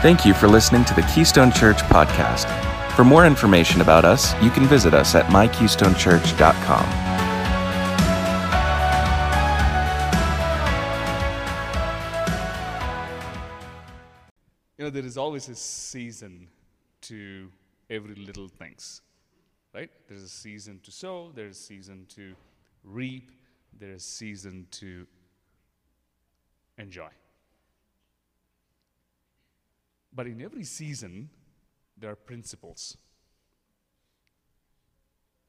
Thank you for listening to the Keystone Church podcast. For more information about us, you can visit us at mykeystonechurch.com. You know, there is always a season to every little things, right? There's a season to sow, there's a season to reap, there's a season to enjoy. But in every season, there are principles.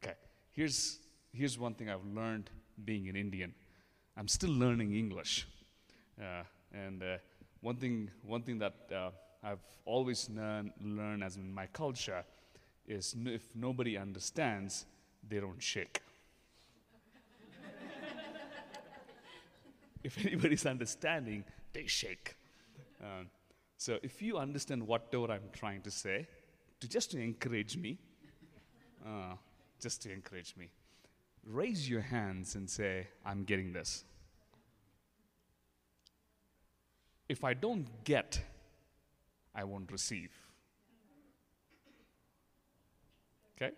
Okay, here's, here's one thing I've learned being an Indian. I'm still learning English. Uh, and uh, one, thing, one thing that uh, I've always learned learn as in my culture is n- if nobody understands, they don't shake. if anybody's understanding, they shake. Um, so if you understand whatever I'm trying to say, to just to encourage me, uh, just to encourage me, raise your hands and say, I'm getting this. If I don't get, I won't receive. Okay?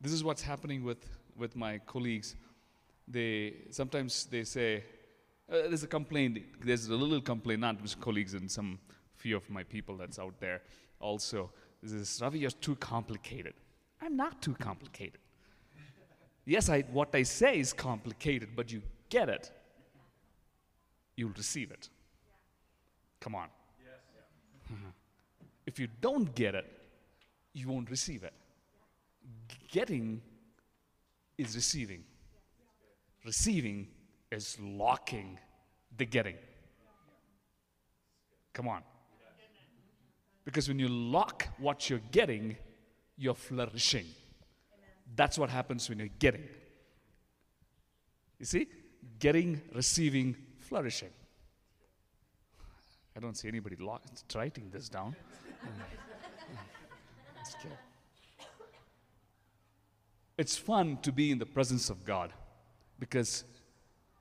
This is what's happening with, with my colleagues. They sometimes they say, uh, there's a complaint, there's a little complaint, not with colleagues and some few of my people that's out there also. This is Ravi, you're too complicated. I'm not too complicated. Yes, I, what I say is complicated, but you get it. You'll receive it. Come on. if you don't get it, you won't receive it. Getting is receiving. Receiving is locking the getting. Come on. Because when you lock what you're getting, you're flourishing. That's what happens when you're getting. You see? Getting, receiving, flourishing. I don't see anybody lock, writing this down. It's. It's fun to be in the presence of God because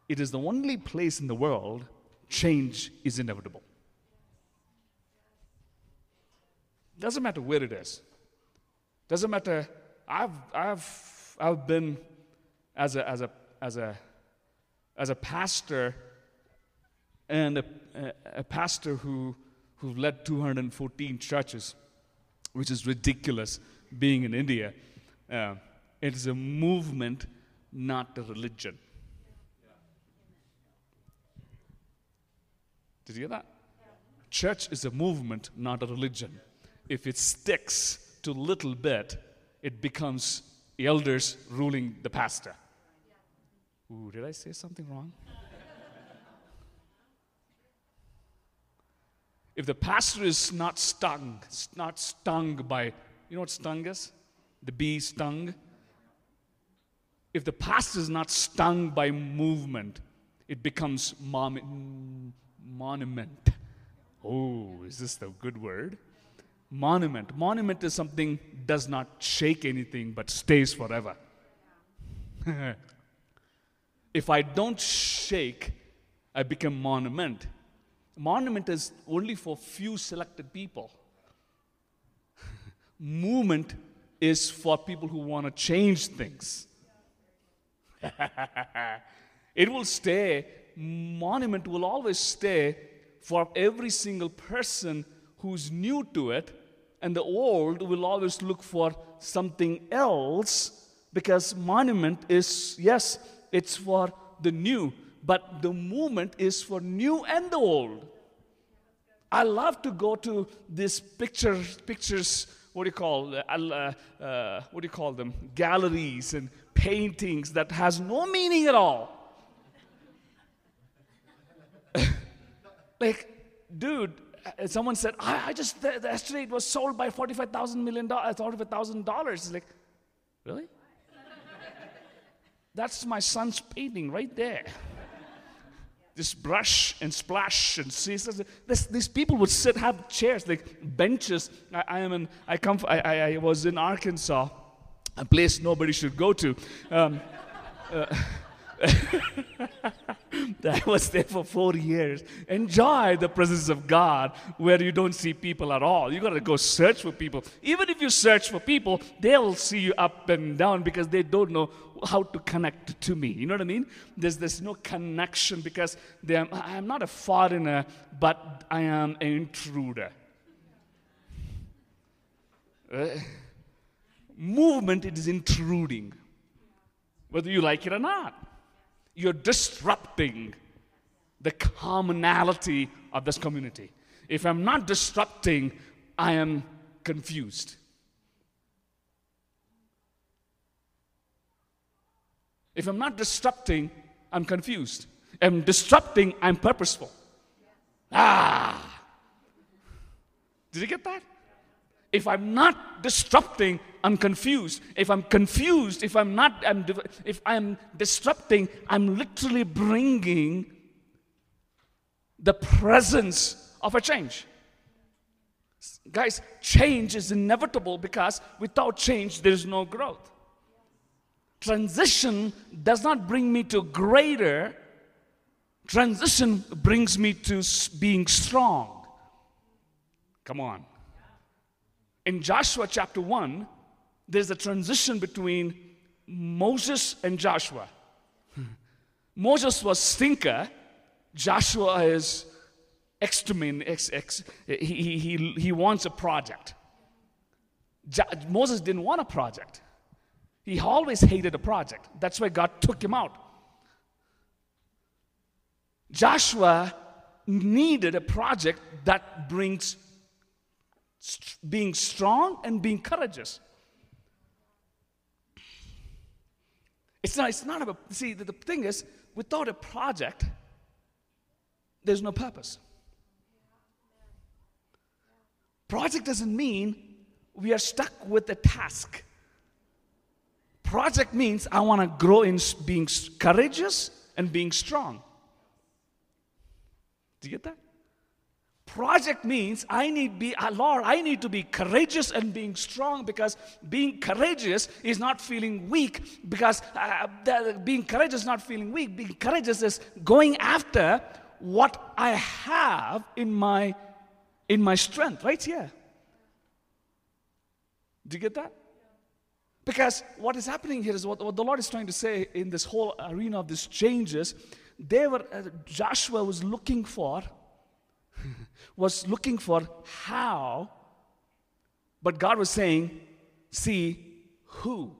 it is the only place in the world change is inevitable. Doesn't matter where it is. Doesn't matter. I've, I've, I've been as a, as a, as a, as a pastor and a, a, pastor who, who led 214 churches, which is ridiculous being in India. Uh, it is a movement, not a religion. Did you hear that? Church is a movement, not a religion. If it sticks to little bit, it becomes elders ruling the pastor. Ooh, did I say something wrong? if the pastor is not stung, not stung by, you know what stung is? The bee stung. If the pastor is not stung by movement, it becomes mom- monument. Oh, is this the good word? Monument. Monument is something does not shake anything but stays forever. if I don't shake, I become monument. Monument is only for few selected people. Movement is for people who want to change things. it will stay, monument will always stay for every single person who's new to it, and the old will always look for something else because monument is, yes, it's for the new, but the movement is for new and the old. I love to go to these picture, pictures, what do you call, uh, uh, uh, what do you call them? Galleries and paintings that has no meaning at all. Like, dude, uh, someone said, I, I just, the, the yesterday it was sold by $45,000 million, $45,000. It's like, really? That's my son's painting right there. Just brush and splash and see. This, these people would sit, have chairs, like benches. I, I am in, I come, I, I, I was in Arkansas, a place nobody should go to. Um, uh, I was there for four years. Enjoy the presence of God where you don't see people at all. You got to go search for people. Even if you search for people, they'll see you up and down because they don't know how to connect to me. You know what I mean? There's, there's no connection because I'm not a foreigner, but I am an intruder. Uh, movement, it is intruding, whether you like it or not. You're disrupting the commonality of this community. If I'm not disrupting, I am confused. If I'm not disrupting, I'm confused. I'm disrupting, I'm purposeful. Ah! Did you get that? If I'm not disrupting, I'm confused. If I'm confused, if I'm not, I'm, if I'm disrupting, I'm literally bringing the presence of a change. Guys, change is inevitable because without change, there is no growth. Transition does not bring me to greater, transition brings me to being strong. Come on. In Joshua chapter 1, there's a transition between Moses and Joshua. Hmm. Moses was stinker, Joshua is extermin, ex, ex, he, he, he wants a project. Jo- Moses didn't want a project. He always hated a project. That's why God took him out. Joshua needed a project that brings being strong and being courageous. It's not, it's not about, see, the, the thing is, without a project, there's no purpose. Project doesn't mean we are stuck with a task. Project means I want to grow in being courageous and being strong. Do you get that? Project means I need be uh, Lord, I need to be courageous and being strong because being courageous is not feeling weak because uh, being courageous is not feeling weak. Being courageous is going after what I have in my in my strength right here. Do you get that? Because what is happening here is what, what the Lord is trying to say in this whole arena of these changes. They were uh, Joshua was looking for was looking for how, but God was saying, see who.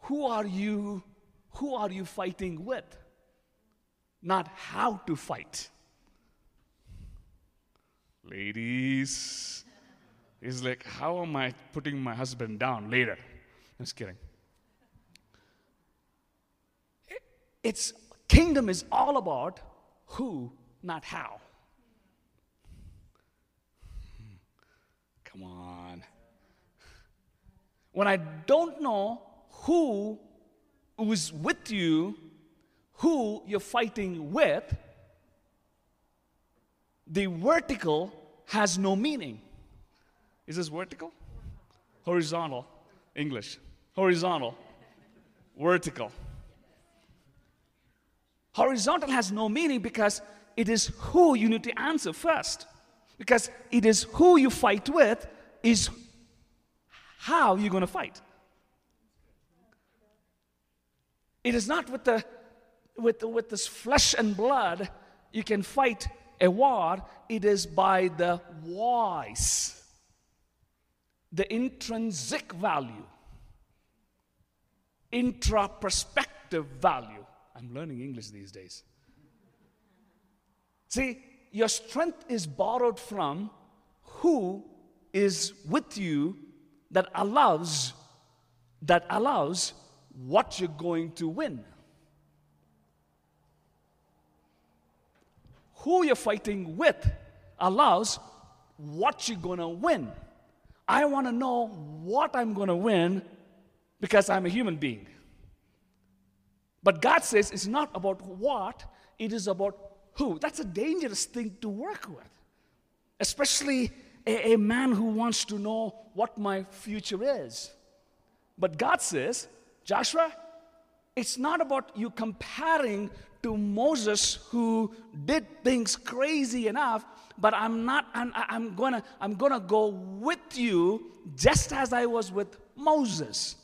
Who are you? Who are you fighting with? Not how to fight. Ladies, it's like, how am I putting my husband down later? Just kidding. It's kingdom is all about who, not how. Come on. When I don't know who is with you, who you're fighting with, the vertical has no meaning. Is this vertical? Horizontal. English. Horizontal. Vertical. Horizontal has no meaning because it is who you need to answer first. Because it is who you fight with, is how you're going to fight. It is not with, the, with, the, with this flesh and blood you can fight a war, it is by the voice, the intrinsic value, intra perspective value I'm learning English these days. See, your strength is borrowed from who is with you that allows that allows what you're going to win. Who you're fighting with allows what you're going to win. I want to know what I'm going to win because I'm a human being. But God says it's not about what, it is about who. That's a dangerous thing to work with, especially a, a man who wants to know what my future is. But God says, Joshua, it's not about you comparing to Moses who did things crazy enough, but I'm not, I'm, I'm, gonna, I'm gonna go with you just as I was with Moses.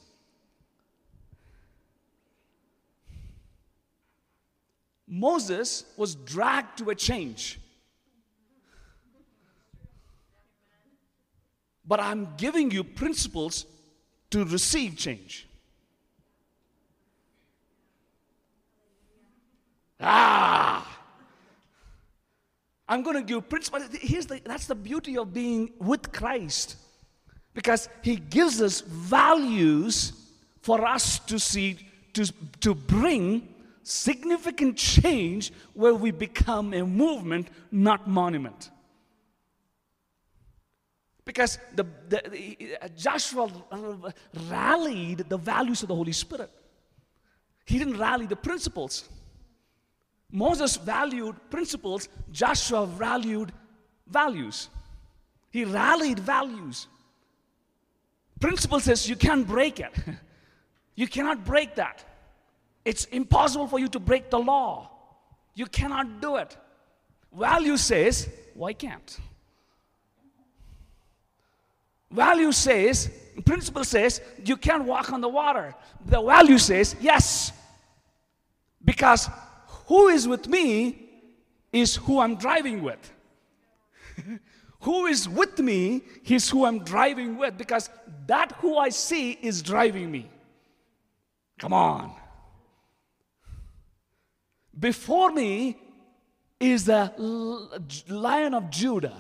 Moses was dragged to a change. But I'm giving you principles to receive change. Ah! I'm going to give principles. Here's the, that's the beauty of being with Christ. Because he gives us values for us to see, to, to bring significant change where we become a movement, not monument. Because the, the, Joshua rallied the values of the Holy Spirit. He didn't rally the principles. Moses valued principles, Joshua valued values. He rallied values. Principle says you can't break it. you cannot break that. It's impossible for you to break the law. You cannot do it. Value says, why can't? Value says, principle says, you can't walk on the water. The value says, yes. Because who is with me is who I'm driving with. who is with me is who I'm driving with because that who I see is driving me. Come on. Before me is the lion of Judah.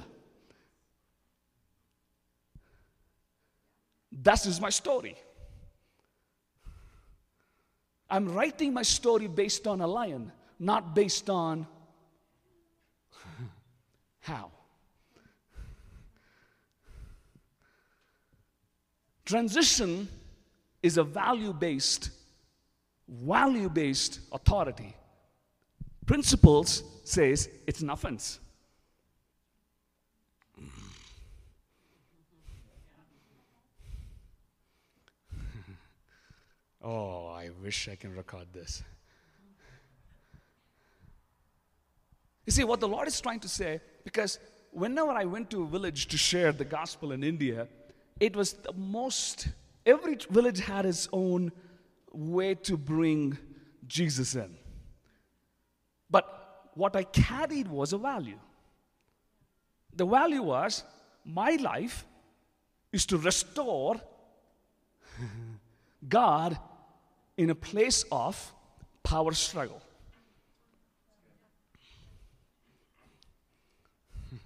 That is my story. I'm writing my story based on a lion, not based on how. Transition is a value based, value based authority. Principles says it's an offense. oh, I wish I can record this. You see, what the Lord is trying to say, because whenever I went to a village to share the gospel in India, it was the most, every village had its own way to bring Jesus in. But what I carried was a value. The value was my life is to restore God in a place of power struggle.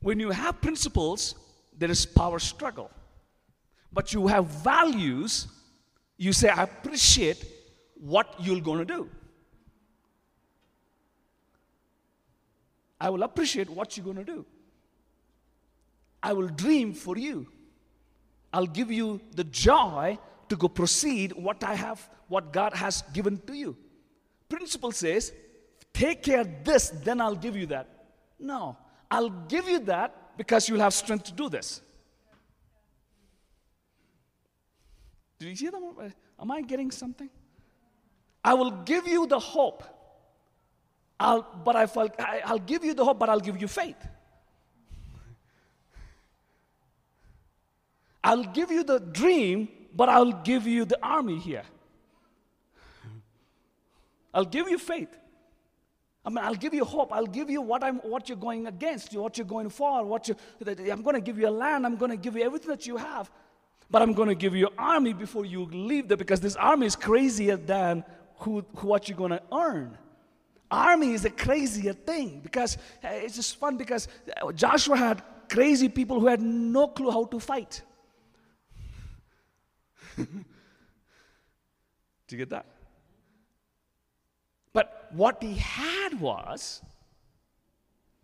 when you have principles, there is power struggle. But you have values, you say, I appreciate what you're going to do. I will appreciate what you're going to do. I will dream for you. I'll give you the joy to go proceed what I have, what God has given to you. Principle says, take care of this, then I'll give you that. No, I'll give you that because you'll have strength to do this. Did you hear that? Am I getting something? I will give you the hope I'll, but I I'll give you the hope, but I'll give you faith. I'll give you the dream, but I'll give you the army here. I'll give you faith. I mean, I'll give you hope. I'll give you what I'm, what you're going against, what you're going for, what you. I'm going to give you a land. I'm going to give you everything that you have, but I'm going to give you army before you leave there because this army is crazier than who what you're going to earn. Army is a crazier thing because uh, it's just fun because Joshua had crazy people who had no clue how to fight. Do you get that? But what he had was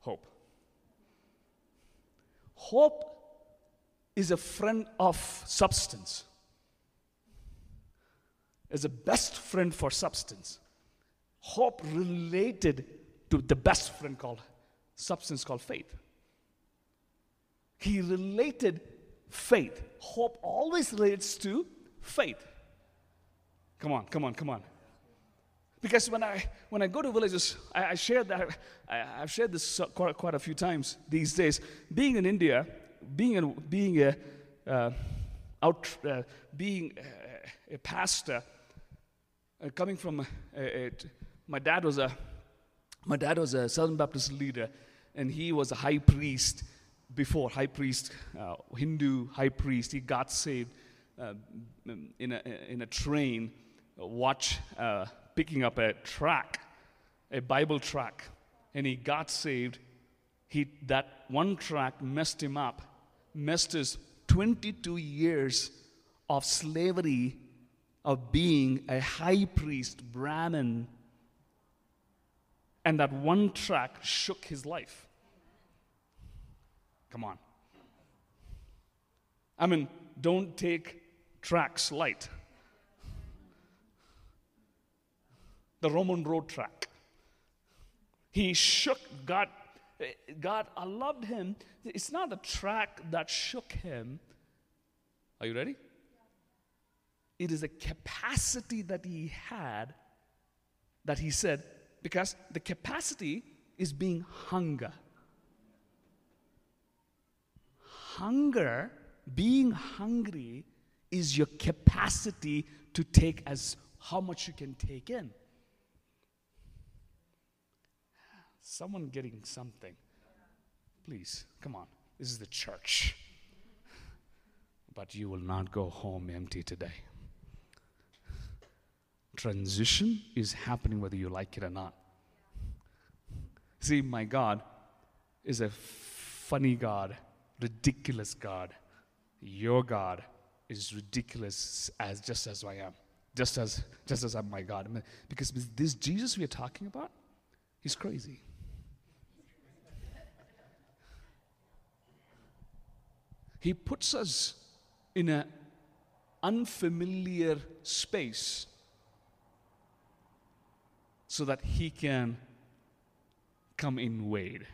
hope. Hope is a friend of substance, is a best friend for substance hope related to the best friend called substance called faith. He related faith. Hope always relates to faith. Come on, come on, come on. Because when I, when I go to villages, I, I share that, I, have shared this quite, quite a few times these days. Being in India, being, in, being a, uh, out, uh, being a, a pastor, uh, coming from a, a, my dad was a, my dad was a Southern Baptist leader, and he was a high priest before, high priest, uh, Hindu high priest. He got saved uh, in, a, in a train, watch uh, picking up a track, a Bible track, and he got saved. He, that one track messed him up, messed his 22 years of slavery of being a high priest, Brahmin. And that one track shook his life. Come on. I mean, don't take tracks light. the Roman road track. He shook God. God, I loved him. It's not the track that shook him. Are you ready? It is a capacity that he had that he said, because the capacity is being hunger. Hunger, being hungry, is your capacity to take as how much you can take in. Someone getting something. Please, come on. This is the church. But you will not go home empty today. Transition is happening whether you like it or not. See, my God is a funny God, ridiculous God. Your God is ridiculous as just as I am, just as just as I'm my God. Because this Jesus we are talking about, he's crazy. He puts us in an unfamiliar space so that He can come in invade.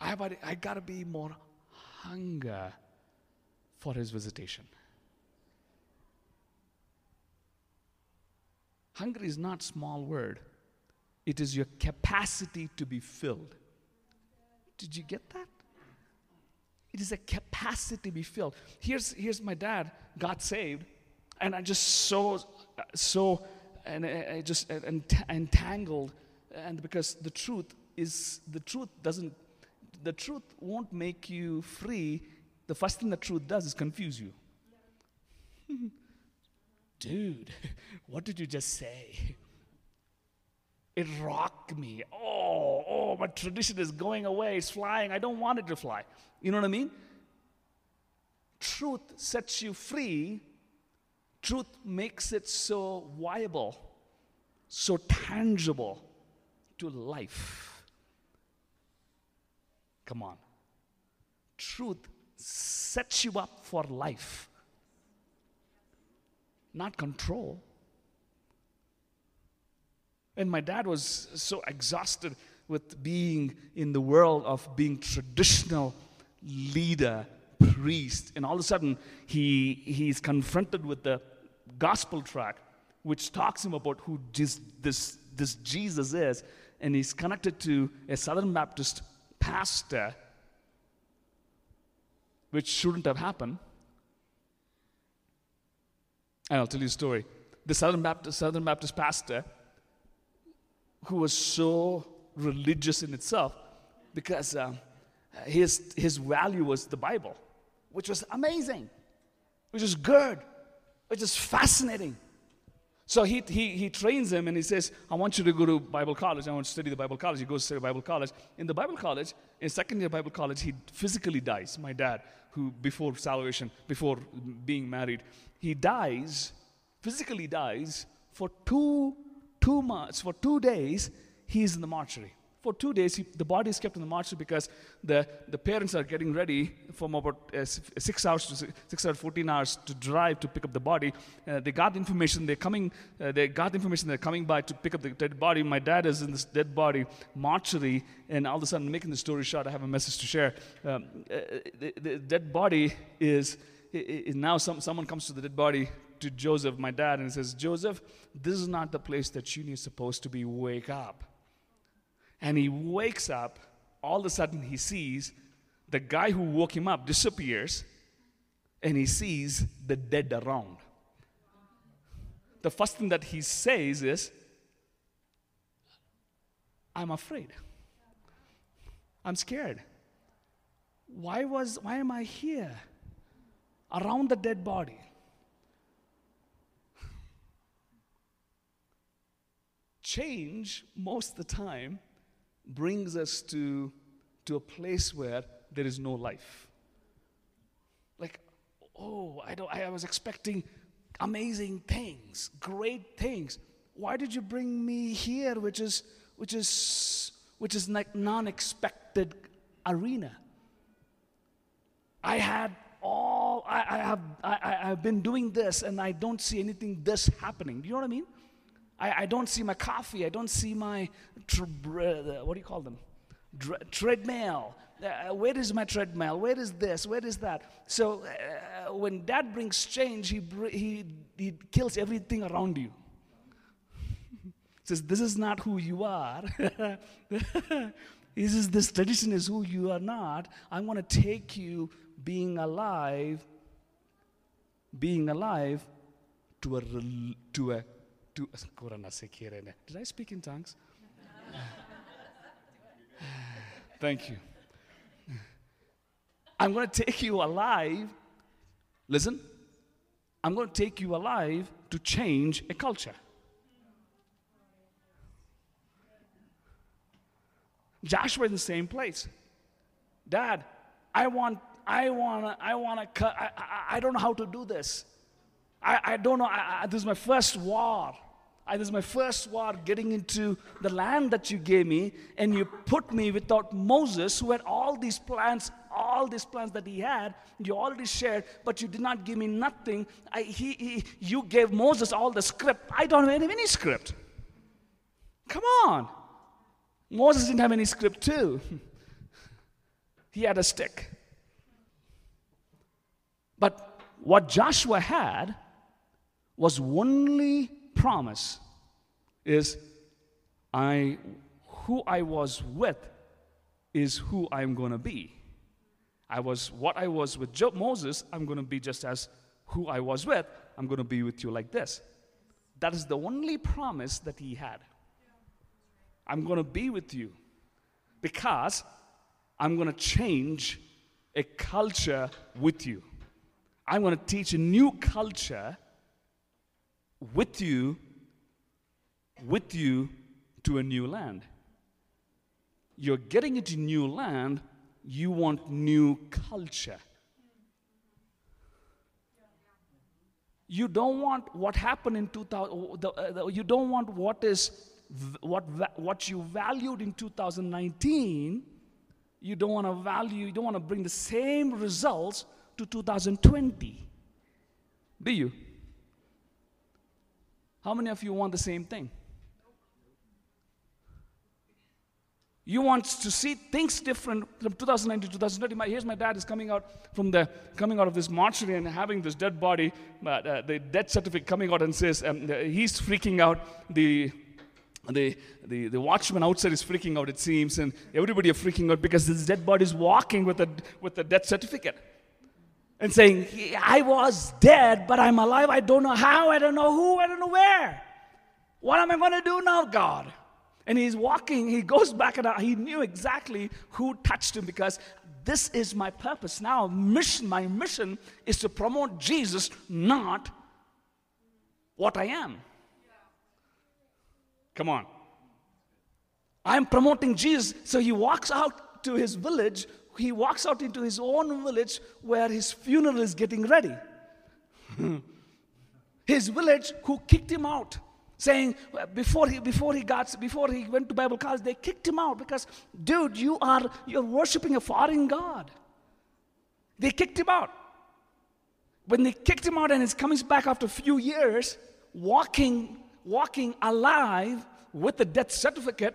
I, I gotta be more hunger for his visitation. Hunger is not small word. It is your capacity to be filled. Did you get that? It is a capacity to be filled. Here's, here's my dad got saved, and I just so, so, and I just uh, entangled, and because the truth is, the truth doesn't, the truth won't make you free. The first thing the truth does is confuse you. Dude, what did you just say? It rocked me. Oh, oh, my tradition is going away. It's flying. I don't want it to fly. You know what I mean? Truth sets you free. Truth makes it so viable, so tangible to life. Come on. Truth sets you up for life, not control. And my dad was so exhausted with being in the world of being traditional leader, priest. And all of a sudden, he, he's confronted with the gospel track, which talks him about who this, this, this Jesus is. And he's connected to a Southern Baptist pastor, which shouldn't have happened. And I'll tell you a story. The Southern Baptist, Southern Baptist pastor who was so religious in itself because um, his, his value was the Bible, which was amazing, which was good, which is fascinating. So he, he, he trains him and he says, I want you to go to Bible college. I want to study the Bible college. He goes to study Bible college. In the Bible college, in second year Bible college, he physically dies. My dad, who before salvation, before being married, he dies, physically dies for two two months, for two days, he's in the mortuary for two days, he, the body is kept in the mortuary because the, the parents are getting ready from about uh, six hours to six hours, 14 hours to drive to pick up the body. Uh, they got information, they're coming, uh, they got information, they're coming by to pick up the dead body. My dad is in this dead body mortuary, and all of a sudden, making the story short, I have a message to share. Um, uh, the, the dead body is, is now some, someone comes to the dead body to Joseph, my dad, and says, Joseph, this is not the place that you're supposed to be. Wake up. And he wakes up, all of a sudden he sees the guy who woke him up disappears, and he sees the dead around. The first thing that he says is, I'm afraid. I'm scared. Why was why am I here? Around the dead body. Change most of the time brings us to, to a place where there is no life. Like, oh, I, don't, I was expecting amazing things, great things. Why did you bring me here, which is, which is, which is like non-expected arena? I had all, I, I have, I, I've been doing this and I don't see anything this happening. Do you know what I mean? I, I don't see my coffee. I don't see my, what do you call them? Treadmill. Uh, where is my treadmill? Where is this? Where is that? So uh, when dad brings change, he, br- he, he kills everything around you. says, This is not who you are. this is this tradition is who you are not. I want to take you being alive, being alive to a, to a Did I speak in tongues? Thank you. I'm going to take you alive. Listen, I'm going to take you alive to change a culture. Joshua in the same place. Dad, I want, I want, I want to cut. I, I, I, don't know how to do this. I, I don't know. I, I, this is my first war. I, this is my first war getting into the land that you gave me, and you put me without Moses, who had all these plans, all these plans that he had, you already shared, but you did not give me nothing. I, he, he, you gave Moses all the script. I don't have any script. Come on. Moses didn't have any script, too. he had a stick. But what Joshua had was only promise is I who I was with is who I'm going to be. I was what I was with Job, Moses, I'm going to be just as who I was with, I'm going to be with you like this. That is the only promise that he had. I'm going to be with you because I'm going to change a culture with you. I'm going to teach a new culture with you, with you to a new land. You're getting into new land, you want new culture. You don't want what happened in 2000, uh, you don't want what is what, what you valued in 2019, you don't want to value, you don't want to bring the same results to 2020. Do you? How many of you want the same thing? You want to see things different from 2009 to 2020. here's my dad is coming out from the coming out of this mortuary and having this dead body, uh, the death certificate coming out and says um, he's freaking out. The the, the, the watchman outside is freaking out, it seems, and everybody are freaking out because this dead body is walking with a, with a death certificate and saying, I was dead, but I'm alive. I don't know how, I don't know who, I don't know where. What am I going to do now, God? And he's walking, he goes back and he knew exactly who touched him because this is my purpose. Now, mission, my mission is to promote Jesus, not what I am. Come on. I'm promoting Jesus. So he walks out to his village he walks out into his own village where his funeral is getting ready. his village who kicked him out. saying before he before he got before he went to bible college they kicked him out because dude you are you're worshiping a foreign god they kicked him out when they kicked him out and he's coming back after a few years walking walking alive with the death certificate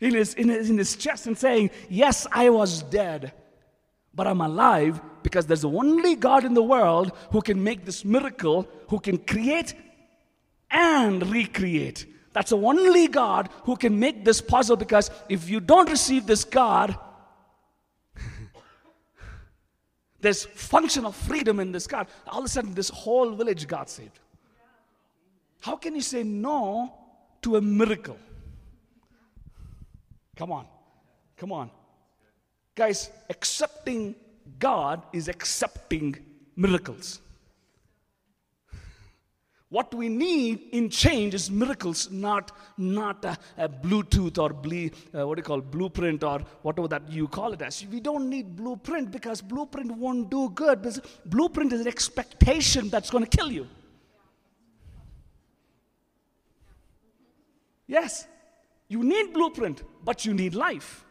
in his, in his, in his chest and saying yes i was dead but I'm alive because there's the only God in the world who can make this miracle, who can create and recreate. That's the only God who can make this puzzle because if you don't receive this God, there's function of freedom in this God. All of a sudden, this whole village got saved. How can you say no to a miracle? Come on. Come on. Guys, accepting God is accepting miracles. What we need in change is miracles, not, not a, a Bluetooth or ble, uh, what do you call blueprint or whatever that you call it as. We don't need blueprint because blueprint won't do good. Because blueprint is an expectation that's going to kill you. Yes, you need blueprint, but you need life.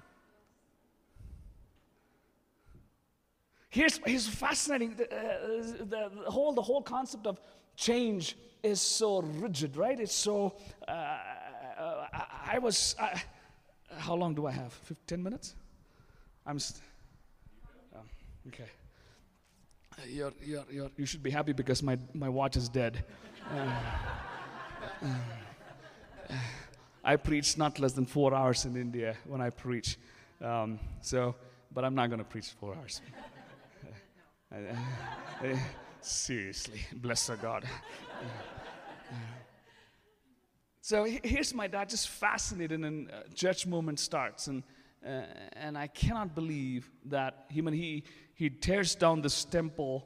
Here's, here's fascinating. The, uh, the, the, whole, the whole concept of change is so rigid, right? It's so. Uh, I, I, was. I, how long do I have? 15 minutes? I'm. St- oh, okay. You're, you're, you're, you should be happy because my, my watch is dead. Uh, uh, I preach not less than four hours in India when I preach. Um, so, but I'm not going to preach four hours. Seriously, bless our God. so here's my dad just fascinated, and uh, church starts, and uh, and I cannot believe that he when he he tears down this temple,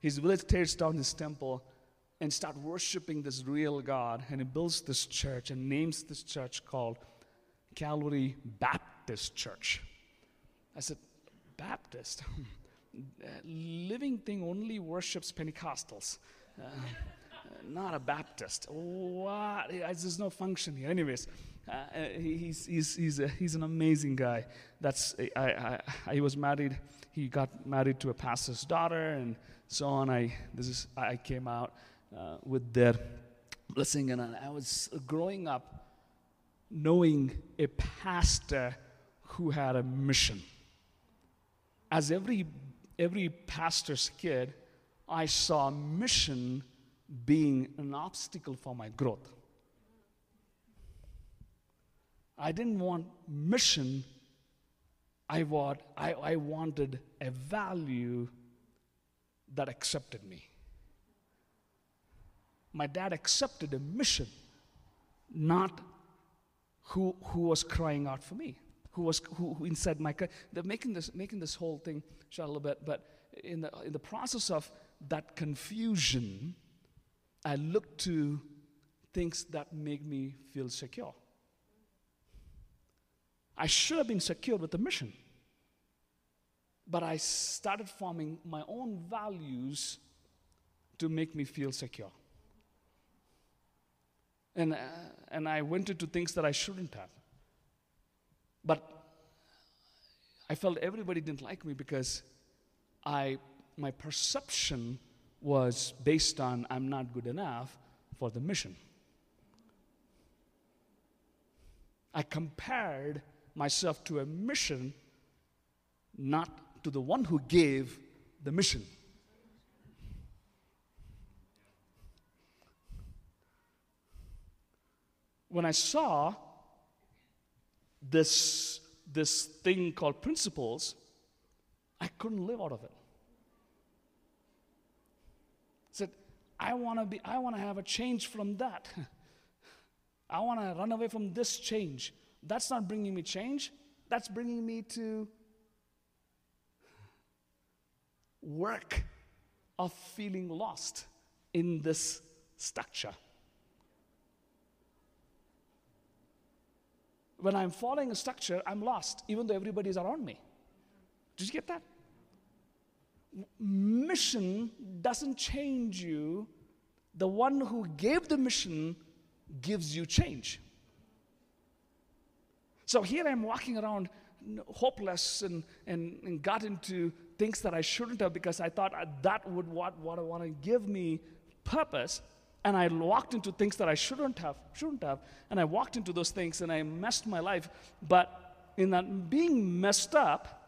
his village tears down this temple, and start worshiping this real God, and he builds this church and names this church called Calvary Baptist Church. I said, Baptist. living thing only worships Pentecostals. Uh, not a Baptist. What? There's no function here. Anyways, uh, uh, he's, he's, he's, a, he's an amazing guy. That's, I, I, I, was married, he got married to a pastor's daughter and so on. I, this is, I came out uh, with their blessing and I was growing up knowing a pastor who had a mission. As every every pastor's kid, I saw mission being an obstacle for my growth. I didn't want mission, I, want, I, I wanted a value that accepted me. My dad accepted a mission, not who, who was crying out for me who was who, who inside my they're making this making this whole thing shut a little bit but in the in the process of that confusion i look to things that make me feel secure. I should have been secured with the mission but i started forming my own values to make me feel secure and, uh, and i went into things that i shouldn't have but I felt everybody didn't like me because I, my perception was based on I'm not good enough for the mission. I compared myself to a mission, not to the one who gave the mission. When I saw this, this thing called principles, I couldn't live out of it. I said, I want to be, I want to have a change from that. I want to run away from this change. That's not bringing me change. That's bringing me to work of feeling lost in this structure. When I'm following a structure, I'm lost, even though everybody is around me. Did you get that? Mission doesn't change you the one who gave the mission gives you change. So here I'm walking around hopeless and, and, and got into things that I shouldn't have because I thought uh, that would what, what I want to give me purpose. And I walked into things that I shouldn't have, shouldn't have. And I walked into those things and I messed my life. But in that being messed up,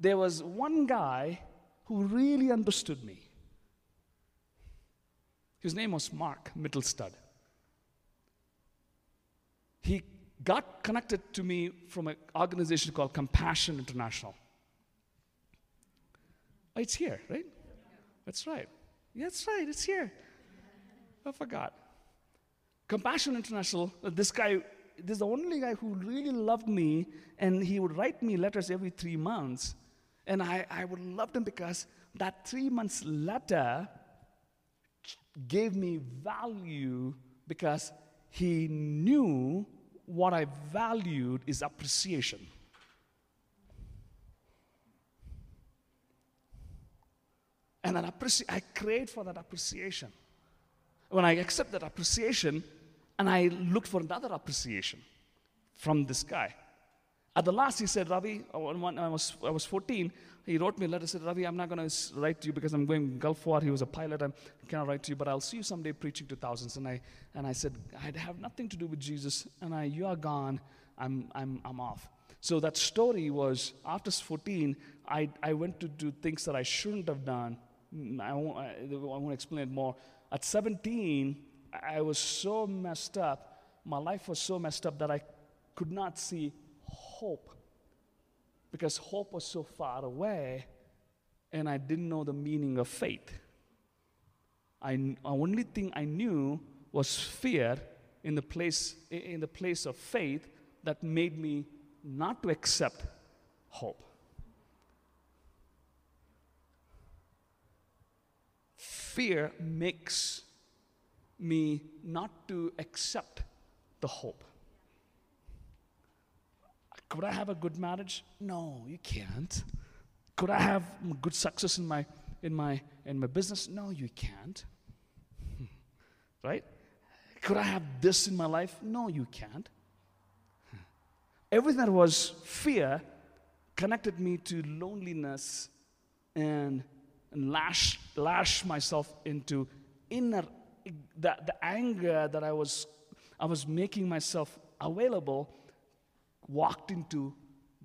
there was one guy who really understood me. His name was Mark Middlestud. He got connected to me from an organization called Compassion International. It's here, right? That's right. That's right, it's here. I forgot. Compassion International, uh, this guy, this is the only guy who really loved me, and he would write me letters every three months. And I, I would love him because that three months letter gave me value because he knew what I valued is appreciation. And that appreci- I crave for that appreciation. When I accept that appreciation, and I look for another appreciation from this guy. At the last, he said, Ravi, uh, when I was, I was 14, he wrote me a letter, said, Ravi, I'm not going to write to you because I'm going Gulf War. He was a pilot. I cannot write to you, but I'll see you someday preaching to thousands. And I, and I said, I have nothing to do with Jesus, and I, you are gone. I'm, I'm, I'm off. So that story was after 14, I, I went to do things that I shouldn't have done. Mm, I won't, I, I won't explain it more. At 17, I was so messed up. My life was so messed up that I could not see hope because hope was so far away and I didn't know the meaning of faith. I, the only thing I knew was fear in the place, in the place of faith that made me not to accept hope. Fear makes me not to accept the hope. Could I have a good marriage? No, you can't. Could I have good success in my in my in my business? No, you can't. right? Could I have this in my life? No, you can't. Everything that was fear connected me to loneliness and, and lash, lash myself into inner the, the anger that I was I was making myself available walked into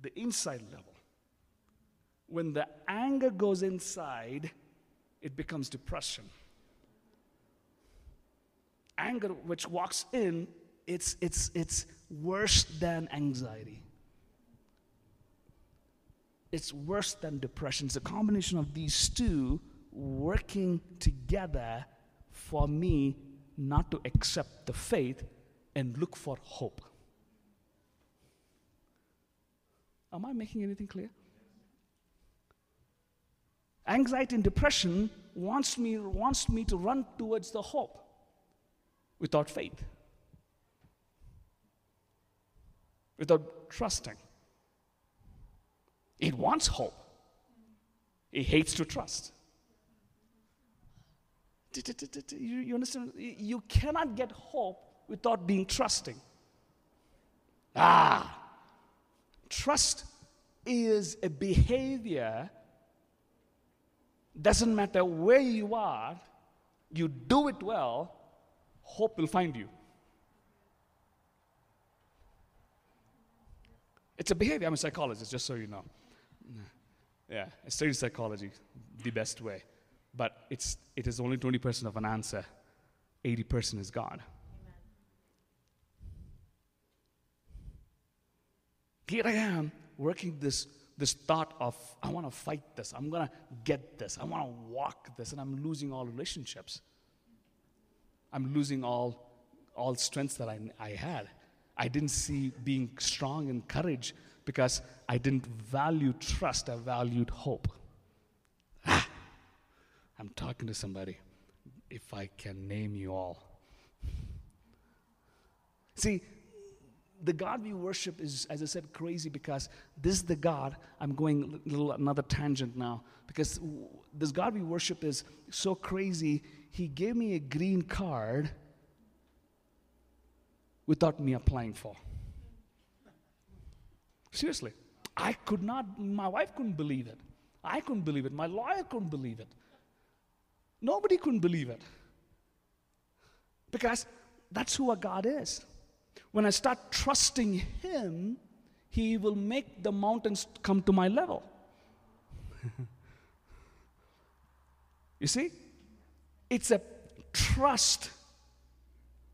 the inside level. When the anger goes inside, it becomes depression. Anger, which walks in, it's, it's, it's worse than anxiety. It's worse than depression. It's a combination of these two working together for me not to accept the faith and look for hope. Am I making anything clear? Anxiety and depression wants me, wants me to run towards the hope without faith, without trusting. It wants hope, it hates to trust. You understand? You cannot get hope without being trusting. Ah, Trust is a behavior, doesn't matter where you are, you do it well, hope will find you. It's a behavior. I'm a psychologist, just so you know. Yeah, I study psychology the best way. But it's, it is only 20% of an answer, 80% is God. Here I am working this, this thought of, I want to fight this, I'm going to get this, I want to walk this, and I'm losing all relationships. I'm losing all, all strengths that I, I had. I didn't see being strong and courage because I didn't value trust, I valued hope. Ah, I'm talking to somebody. If I can name you all. See, the God we worship is, as I said, crazy because this is the God. I'm going little another tangent now because this God we worship is so crazy. he gave me a green card without me applying for. Seriously. I could not, my wife couldn't believe it. I couldn't believe it. My lawyer couldn't believe it. Nobody couldn't believe it. Because that's who our God is. When I start trusting Him, He will make the mountains come to my level. you see? It's a trust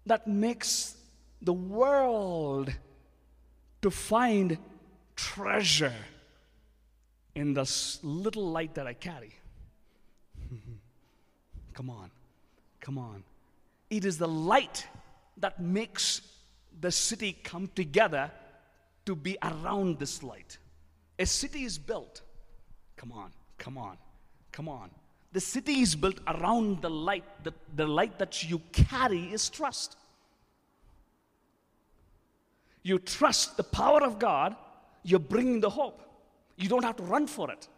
that makes the world to find treasure in this little light that I carry. come on, come on. It is the light that makes the city come together to be around this light. A city is built. Come on, come on, come on. The city is built around the light. The, the light that you carry is trust. You trust the power of God, you're bringing the hope. You don't have to run for it.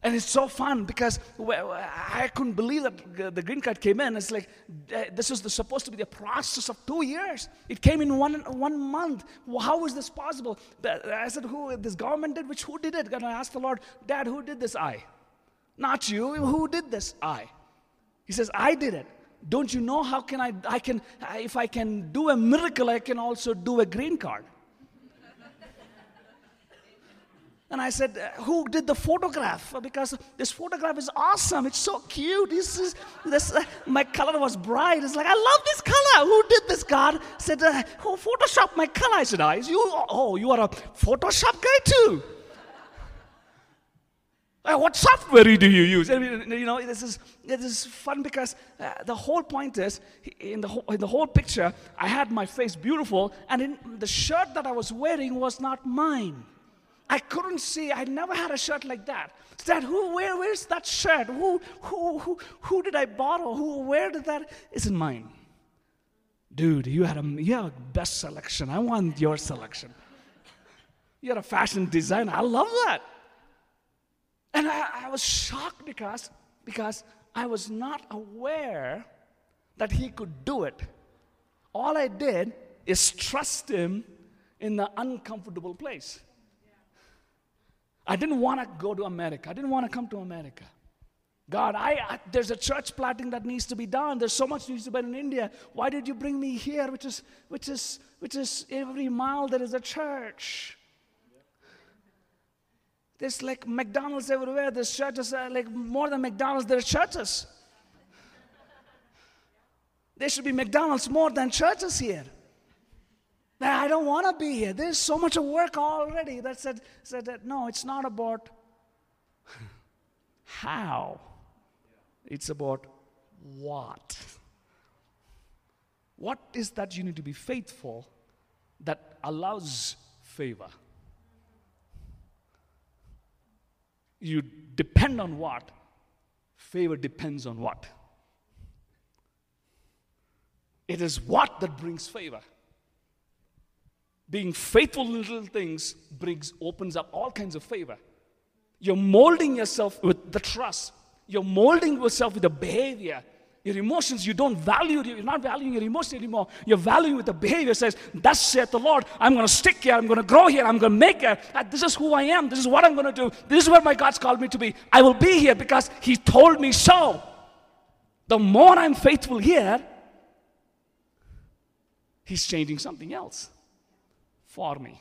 And it's so fun because I couldn't believe that the green card came in. It's like uh, this the, supposed to be the process of two years. It came in one, one month. How is this possible? I said, Who this government did? Which who did it? And I asked the Lord, Dad, who did this? I. Not you. Who did this? I. He says, I did it. Don't you know how can I I can if I can do a miracle, I can also do a green card. And I said, uh, Who did the photograph? Because this photograph is awesome. It's so cute. This is, this, uh, my color was bright. It's like, I love this color. Who did this, God? I said, uh, Who photoshopped my color? I said, I. You, oh, you are a Photoshop guy too. uh, what software do you use? I mean, you know, this is, this is fun because uh, the whole point is, in the, in the whole picture, I had my face beautiful, and in, the shirt that I was wearing was not mine. I couldn't see. I never had a shirt like that. Dad, who, where, where's that shirt? Who, who, who, who did I borrow? Who, where did that? Isn't mine. Dude, you had a, you have a best selection. I want your selection. You're a fashion designer. I love that. And I, I was shocked because, because I was not aware that he could do it. All I did is trust him in the uncomfortable place. I didn't want to go to America. I didn't want to come to America. God, I, I, there's a church planting that needs to be done. There's so much needs to be done in India. Why did you bring me here? Which is, which is, which is every mile there is a church. There's like McDonald's everywhere. There's churches uh, like more than McDonald's. There are churches. There should be McDonald's more than churches here. I don't want to be here. There's so much work already. That said, said that no, it's not about how. It's about what. What is that you need to be faithful that allows favor? You depend on what? Favor depends on what? It is what that brings favor being faithful in little things brings opens up all kinds of favor. You're molding yourself with the trust. You're molding yourself with the behavior. Your emotions you don't value you're not valuing your emotions anymore. You're valuing with the behavior says thus saith the lord i'm going to stick here i'm going to grow here i'm going to make it uh, this is who i am this is what i'm going to do. This is where my god's called me to be. I will be here because he told me so. The more i'm faithful here he's changing something else for me.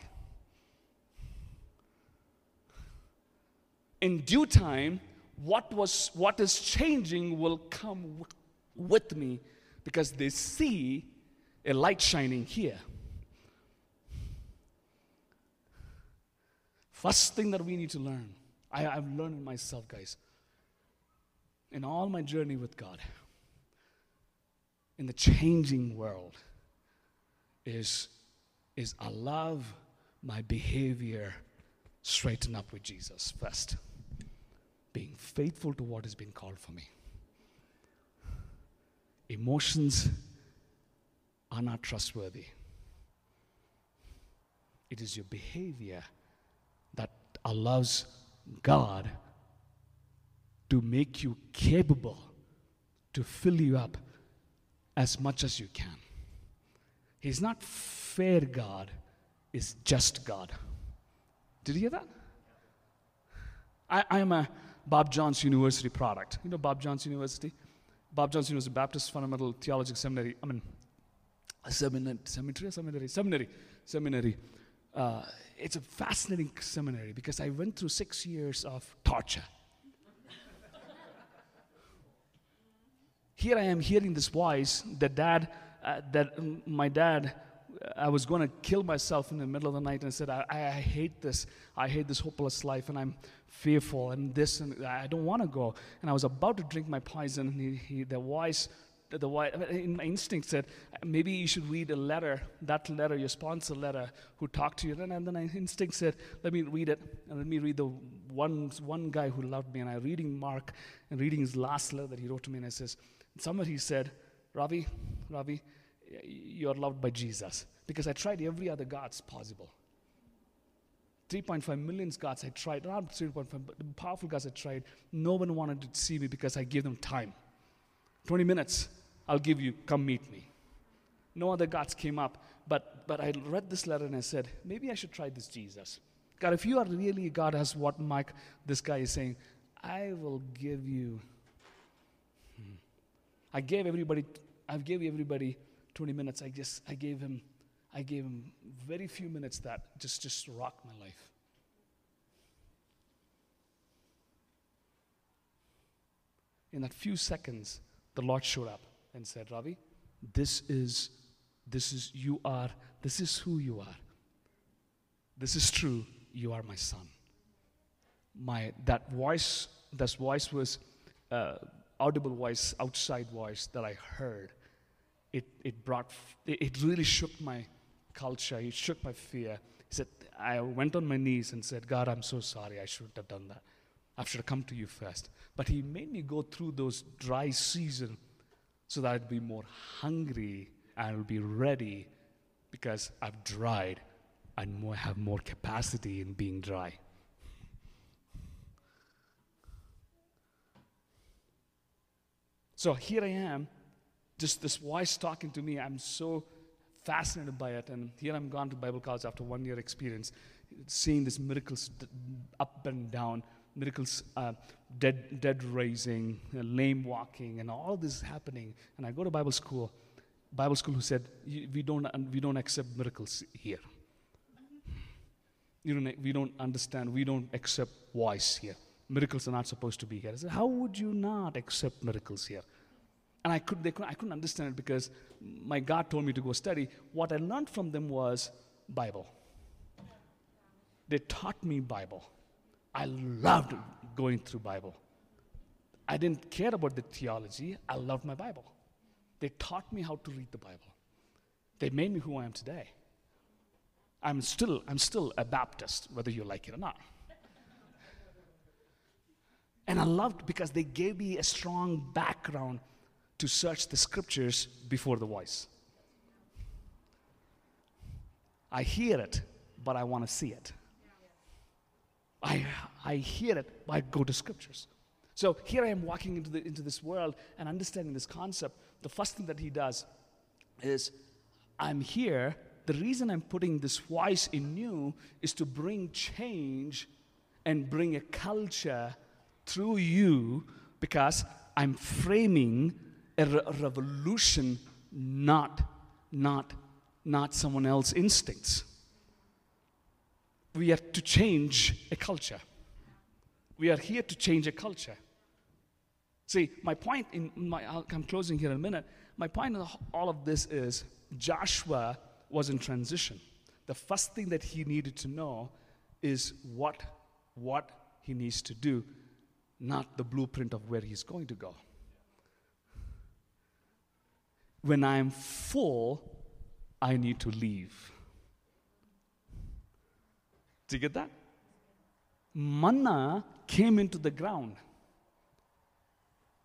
In due time, what, was, what is changing will come with me because they see a light shining here. First thing that we need to learn, I, have learned myself, guys, in all my journey with God, in the changing world, is is allow my behavior straighten up with Jesus first. Being faithful to what has been called for me. Emotions are not trustworthy. It is your behavior that allows God to make you capable to fill you up as much as you can. He's not fair God, he's just God. Did you hear that? I, I am a Bob Jones University product. You know Bob Jones University? Bob Jones University Baptist Fundamental Theological Seminary. I mean, a seminary, seminary, seminary, seminary, seminary. Uh, it's a fascinating seminary because I went through six years of torture. Here I am hearing this voice that dad, uh, that my dad, uh, I was going to kill myself in the middle of the night and said, I, I hate this. I hate this hopeless life and I'm fearful and this and I don't want to go. And I was about to drink my poison and he, he, the voice the, the my instinct said maybe you should read a letter that letter your sponsor letter who talked to you and, and then my instinct said let me read it and let me read the one one guy who loved me and i'm reading mark and reading his last letter that he wrote to me and I says somewhere he said ravi ravi you're loved by jesus because i tried every other gods possible 3.5 million gods I tried, not 3.5, but powerful gods I tried. No one wanted to see me because I gave them time. 20 minutes, I'll give you, come meet me. No other gods came up, but, but I read this letter and I said, maybe I should try this Jesus. God, if you are really God, as what Mike, this guy is saying, I will give you. Hmm. I gave everybody, I gave everybody 20 minutes. I just, I gave him, I gave him very few minutes that just, just rocked my life. In that few seconds, the Lord showed up and said, Ravi, this is, this is, you are, this is who you are. This is true. You are my son. My, that voice, that voice was uh, audible voice, outside voice that I heard. It, it brought, it, really shook my culture. It shook my fear. He said, I went on my knees and said, God, I'm so sorry. I shouldn't have done that. I should have come to you first. But he made me go through those dry season so that I'd be more hungry and I'll be ready because I've dried and more, have more capacity in being dry. So here I am, just this voice talking to me. I'm so fascinated by it. And here I'm gone to Bible college after one year experience, seeing these miracles up and down miracles, uh, dead, dead raising, uh, lame walking, and all this happening. And I go to Bible school, Bible school who said, we don't, we don't accept miracles here. You don't, we don't understand, we don't accept voice here. Miracles are not supposed to be here. I said, how would you not accept miracles here? And I, could, they could, I couldn't understand it because my God told me to go study. What I learned from them was Bible. They taught me Bible. I loved going through Bible. I didn't care about the theology. I loved my Bible. They taught me how to read the Bible. They made me who I am today. I'm still, I'm still a Baptist, whether you like it or not. And I loved because they gave me a strong background to search the scriptures before the voice. I hear it, but I want to see it. I, I hear it, I go to scriptures. So here I am walking into, the, into this world and understanding this concept. The first thing that he does is, I'm here. The reason I'm putting this voice in you is to bring change and bring a culture through you because I'm framing a, re- revolution, not, not, not someone else's instincts we are to change a culture. We are here to change a culture. See, my point in my, I'm closing here in a minute. My point in all of this is Joshua was in transition. The first thing that he needed to know is what, what he needs to do, not the blueprint of where he's going to go. When I'm full, I need to leave. Do you get that? Manna came into the ground.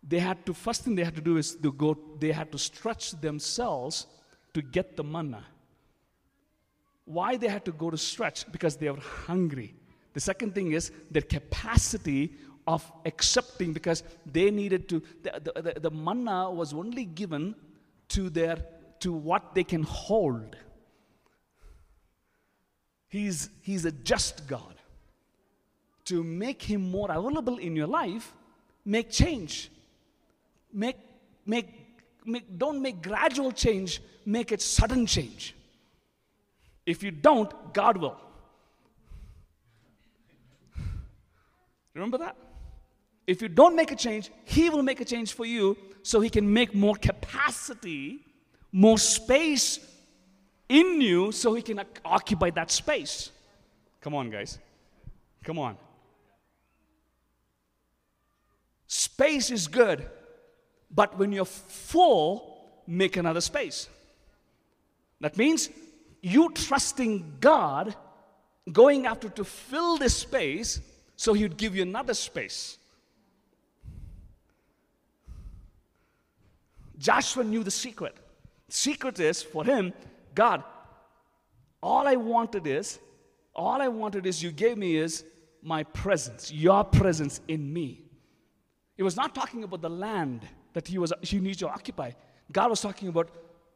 They had to, first thing they had to do is to go, they had to stretch themselves to get the manna. Why they had to go to stretch? Because they were hungry. The second thing is their capacity of accepting because they needed to, the, the, the, the manna was only given to their, to what they can hold. He's, he's a just God. To make him more available in your life, make change. Make, make, make, don't make gradual change, make it sudden change. If you don't, God will. Remember that? If you don't make a change, He will make a change for you so He can make more capacity, more space in you so He can occupy that space. Come on, guys. Come on. Space is good, but when you're full, make another space. That means you trusting God, going after to fill this space so He would give you another space. Joshua knew the secret. Secret is for him, God, all I wanted is, all I wanted is you gave me is my presence, your presence in me. He was not talking about the land that he was he needs to occupy. God was talking about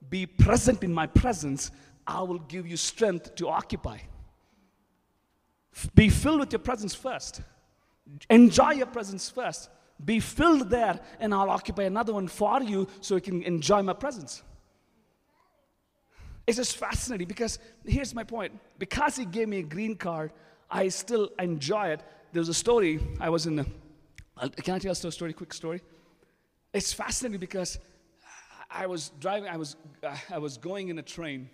be present in my presence. I will give you strength to occupy. Be filled with your presence first. Enjoy your presence first. Be filled there, and I'll occupy another one for you so you can enjoy my presence. It's just fascinating because here's my point. Because he gave me a green card, I still enjoy it. There was a story, I was in, a, can I tell a story, quick story? It's fascinating because I was driving, I was, uh, I was going in a train.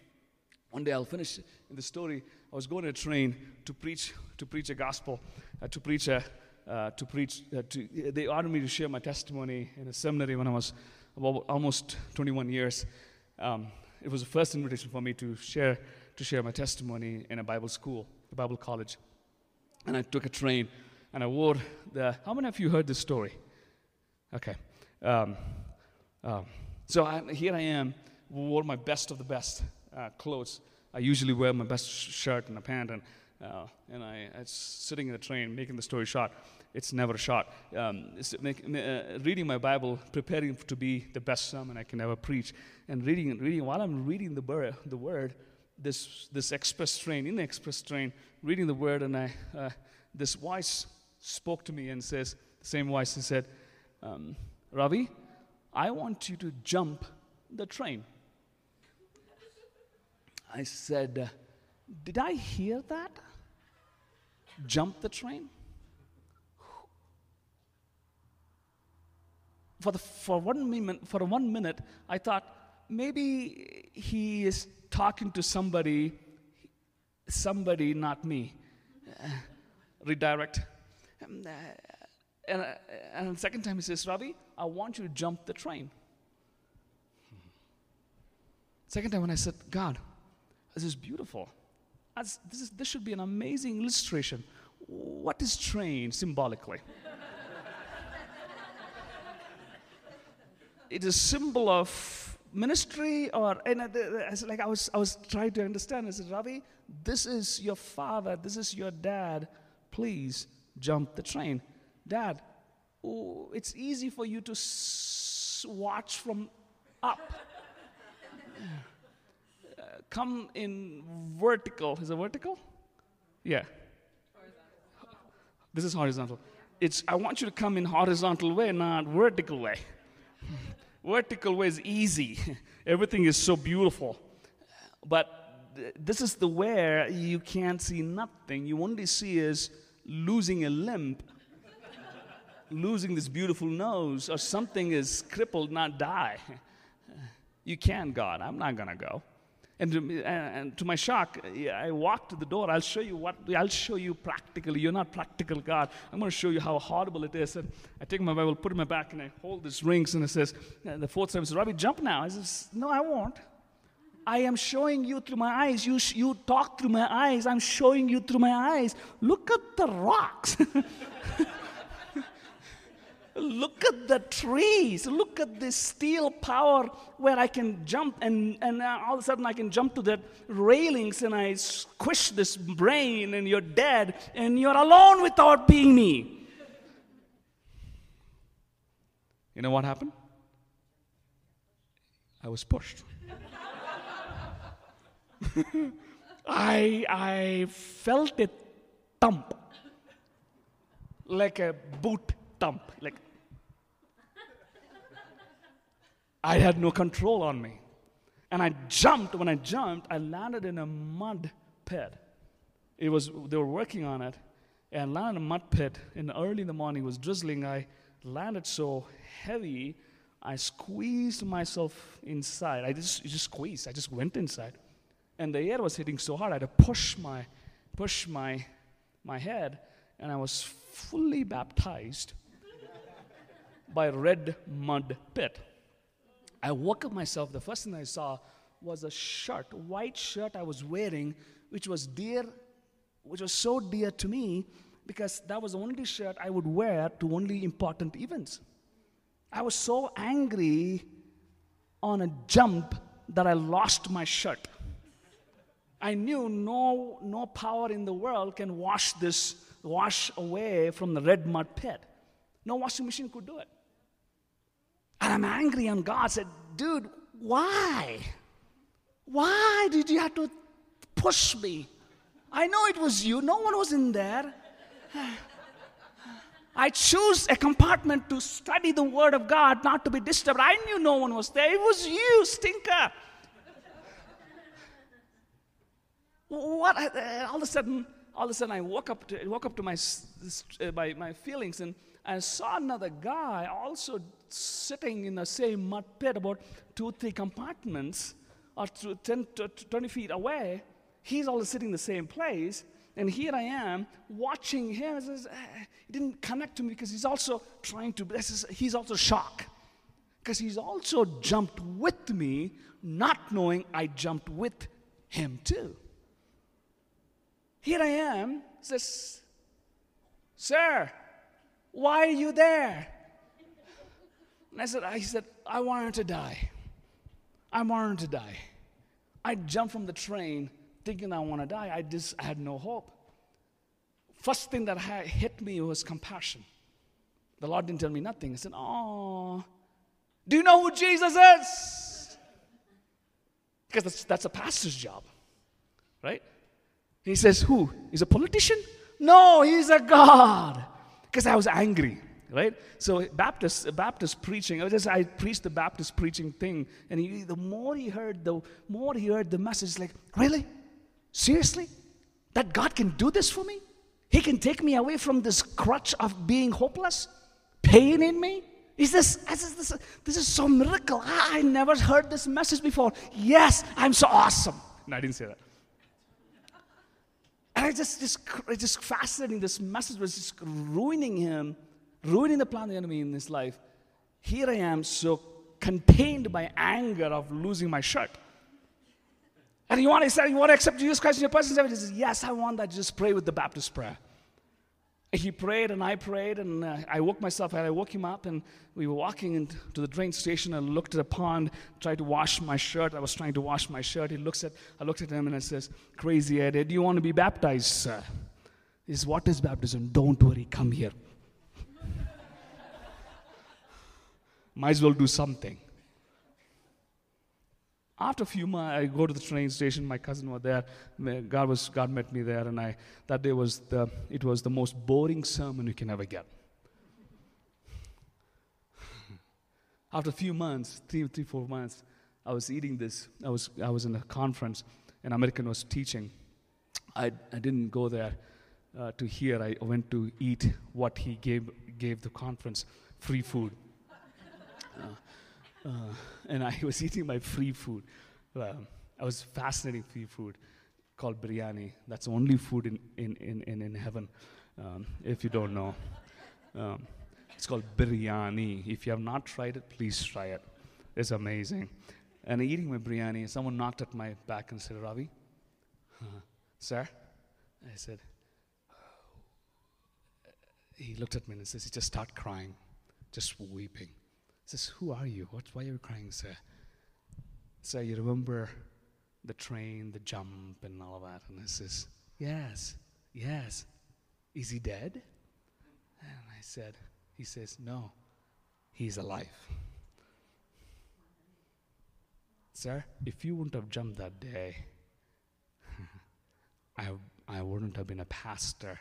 One day I'll finish in the story. I was going in a train to preach, to preach a gospel, uh, to preach a, uh, to preach. Uh, to, they ordered me to share my testimony in a seminary when I was about almost 21 years. Um, it was the first invitation for me to share to share my testimony in a Bible school, a Bible college. And I took a train and I wore the. How many of you heard this story? Okay. Um, um, so I, here I am, wore my best of the best uh, clothes. I usually wear my best shirt and a pant, and uh, and I, I was sitting in the train, making the story short. It's never short. Um, make, uh, reading my Bible, preparing to be the best sermon I can ever preach, and reading, reading while I'm reading the, word, the word, this this express train, in the express train, reading the word, and I, uh, this voice spoke to me and says, the same voice, and said, um, Ravi, I want you to jump the train. I said, Did I hear that? Jump the train? For, the, for, one minute, for one minute, I thought maybe he is talking to somebody, somebody, not me. Uh, redirect. Um, uh, and, uh, and the second time he says, Ravi, I want you to jump the train. Second time when I said, God, this is beautiful. As this, is, this should be an amazing illustration. What is train symbolically? it is a symbol of ministry or and like I was I was trying to understand. I said, Ravi, this is your father, this is your dad. Please jump the train. Dad, oh, it's easy for you to s- watch from up come in vertical. Is it vertical? Yeah. This is horizontal. It's I want you to come in horizontal way, not vertical way. vertical way is easy. Everything is so beautiful. But th- this is the where you can't see nothing. You only see is losing a limb, losing this beautiful nose, or something is crippled, not die. You can, God. I'm not gonna go. And to, and to my shock, I walked to the door. I'll show you what, I'll show you practically. You're not practical, God. I'm going to show you how horrible it is. And I take my Bible, put it in my back, and I hold these rings, and it says, and the fourth time says, Ravi, jump now. I says, No, I won't. I am showing you through my eyes. You, sh- you talk through my eyes. I'm showing you through my eyes. Look at the rocks. Look at the trees. Look at this steel power where I can jump, and, and all of a sudden I can jump to the railings and I squish this brain, and you're dead, and you're alone without being me. You know what happened? I was pushed. I, I felt a thump, like a boot thump. Like I had no control on me. And I jumped. When I jumped, I landed in a mud pit. It was, they were working on it, and landed in a mud pit. And early in the morning, it was drizzling. I landed so heavy, I squeezed myself inside. I just, just squeezed. I just went inside. And the air was hitting so hard, I had to push my, push my, my head, and I was fully baptized by red mud pit. I woke up myself. The first thing I saw was a shirt, white shirt I was wearing, which was dear, which was so dear to me because that was the only shirt I would wear to only important events. I was so angry on a jump that I lost my shirt. I knew no, no power in the world can wash this, wash away from the red mud pit. No washing machine could do it. And I'm angry on God. Said, dude, why? Why did you have to push me? I know it was you. No one was in there. I chose a compartment to study the Word of God, not to be disturbed. I knew no one was there. It was you, stinker. what? Uh, all of a sudden, all of a sudden, I woke up to, woke up to my, uh, my, my feelings and I saw another guy also sitting in the same mud pit about two, three compartments or 10 to 20 feet away. He's also sitting in the same place. And here I am watching him. It uh, didn't connect to me because he's also trying to, is, he's also shocked. Because he's also jumped with me, not knowing I jumped with him too. Here I am, says, Sir, why are you there? And I said, I said, I wanted to die. I wanted to die. I jumped from the train thinking I want to die. I just I had no hope. First thing that hit me was compassion. The Lord didn't tell me nothing. I said, Oh, do you know who Jesus is? Because that's, that's a pastor's job, right? He says, Who? He's a politician? No, he's a God. Because I was angry, right? So Baptist, Baptist preaching, I, was just, I preached the Baptist preaching thing, and he, the more he heard, the more he heard the message, like, really? Seriously? That God can do this for me? He can take me away from this crutch of being hopeless, pain in me? Is this, is this, this is so miracle. I, I never heard this message before. Yes, I'm so awesome. No, I didn't say that. And I just, just, it's just fascinating. This message was just ruining him, ruining the plan of the enemy in his life. Here I am, so contained by anger of losing my shirt. And you want to say, you want to accept Jesus Christ in your personal life? He says, yes, I want that. Just pray with the Baptist prayer he prayed and I prayed and uh, I woke myself and I woke him up and we were walking into the train station and looked at a pond, tried to wash my shirt. I was trying to wash my shirt. He looks at, I looked at him and I says, crazy Ed, do you want to be baptized, sir? He says, what is baptism? Don't worry, come here. Might as well do something. After a few months, I go to the train station. My cousin was there. God was God met me there, and I that day was the it was the most boring sermon you can ever get. After a few months, three, three, four months, I was eating this. I was I was in a conference, and American was teaching. I I didn't go there uh, to hear. I went to eat what he gave gave the conference, free food. Uh, uh, and I was eating my free food. Uh, I was fascinating free food called biryani. That's the only food in, in, in, in, heaven, um, if you don't know. Um, it's called biryani. If you have not tried it, please try it. It's amazing. And eating my biryani, someone knocked at my back and said, Ravi, uh, sir? I said, he looked at me and says, he just started crying, just weeping says, Who are you? What, why are you crying, sir? So you remember the train, the jump, and all of that? And he says, Yes, yes. Is he dead? And I said, He says, No. He's alive. Sir, if you wouldn't have jumped that day, I, I wouldn't have been a pastor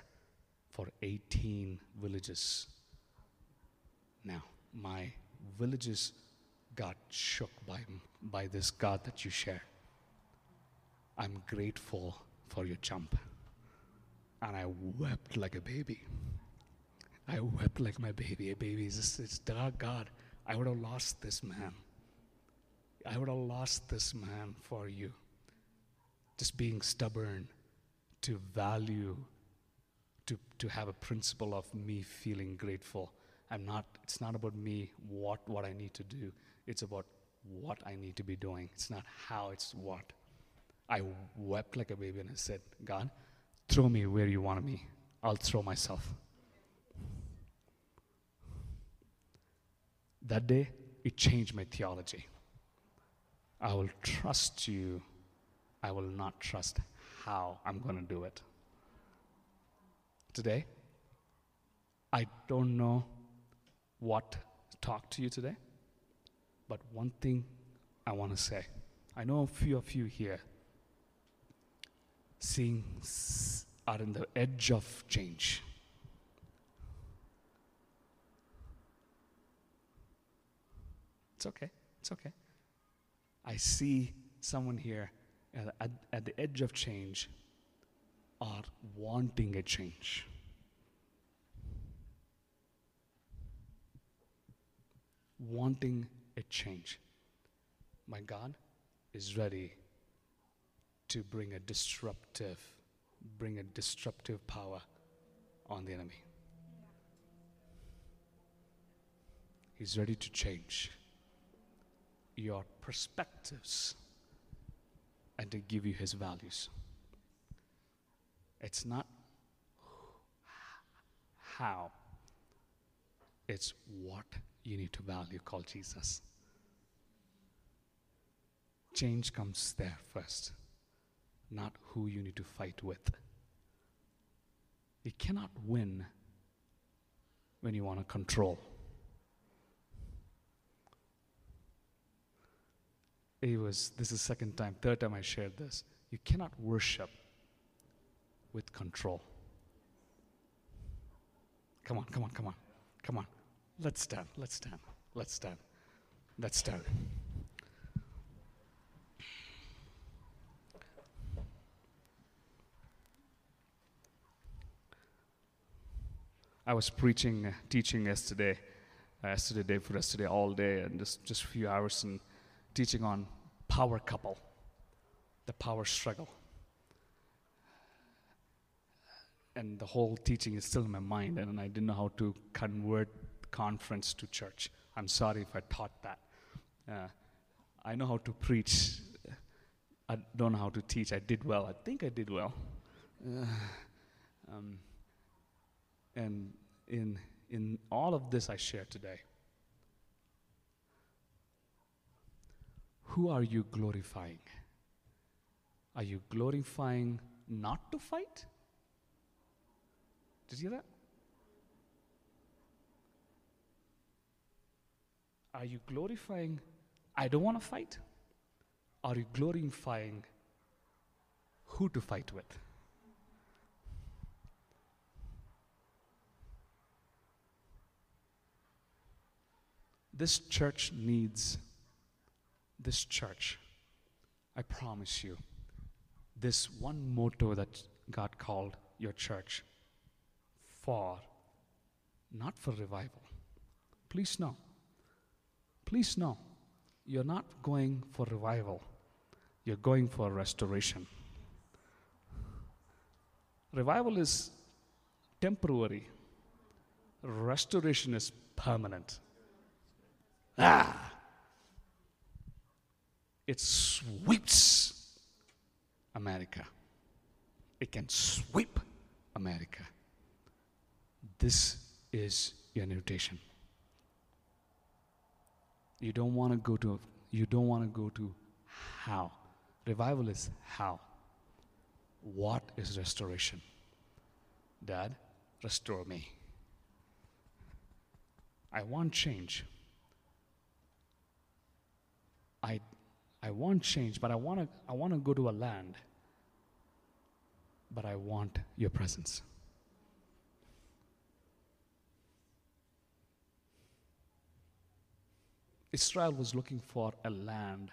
for 18 villages. Now, my villages got shook by, by this God that you share. I'm grateful for your jump. And I wept like a baby. I wept like my baby. A baby is just, it's dark God. I would have lost this man. I would have lost this man for you. Just being stubborn to value, to, to have a principle of me feeling grateful. I'm not, it's not about me, what, what I need to do. It's about what I need to be doing. It's not how, it's what. I wept like a baby and I said, God, throw me where you want me. I'll throw myself. That day, it changed my theology. I will trust you. I will not trust how I'm going to do it. Today, I don't know what to talk to you today, but one thing I want to say. I know a few of you here seeing are in the edge of change. It's okay. It's okay. I see someone here at, at, at the edge of change are wanting a change. Wanting a change. My God is ready to bring a disruptive, bring a disruptive power on the enemy. He's ready to change your perspectives and to give you his values. It's not how, it's what you need to value called Jesus. Change comes there first, not who you need to fight with. You cannot win when you want to control. it was this is second time third time i shared this you cannot worship with control come on come on come on come on let's stand let's stand let's stand let's stand I was preaching, uh, teaching yesterday, uh, yesterday day for yesterday all day, and just just a few hours, and teaching on power couple, the power struggle. And the whole teaching is still in my mind, and I didn't know how to convert conference to church. I'm sorry if I taught that. Uh, I know how to preach. I don't know how to teach. I did well. I think I did well. Uh, um, and in, in all of this I share today, who are you glorifying? Are you glorifying not to fight? Did you hear that? Are you glorifying, I don't want to fight? Are you glorifying who to fight with? This church needs this church, I promise you, this one motto that God called your church for, not for revival. Please know. Please know. You're not going for revival, you're going for restoration. Revival is temporary, restoration is permanent. Ah! it sweeps America. It can sweep America. This is your invitation. You don't want to go to you don't want to go to how. Revival is how. What is restoration? Dad, restore me. I want change. I I want change, but I want to I want to go to a land. But I want your presence. Israel was looking for a land.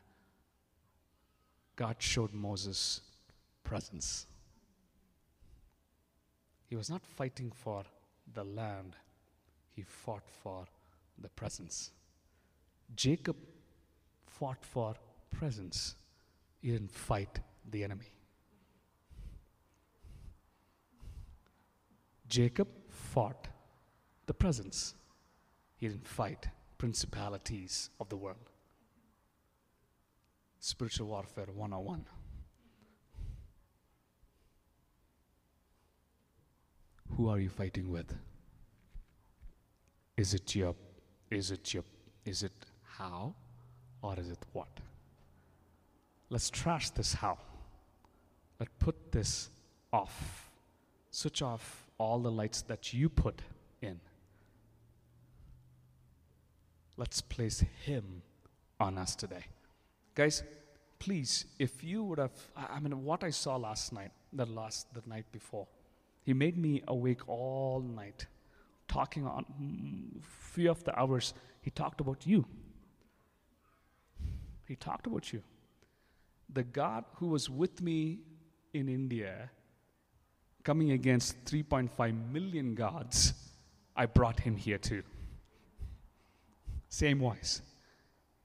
God showed Moses presence. He was not fighting for the land, he fought for the presence. Jacob fought for presence, he didn't fight the enemy. Jacob fought the presence, he didn't fight principalities of the world. Spiritual warfare 101. Who are you fighting with? Is it your, is it your, is it how or is it what? Let's trash this how. Let's put this off. Switch off all the lights that you put in. Let's place Him on us today. Guys, please, if you would have, I mean, what I saw last night, the last, the night before, he made me awake all night, talking on few of the hours. He talked about you. He talked about you. The God who was with me in India, coming against 3.5 million gods, I brought him here too. Same voice.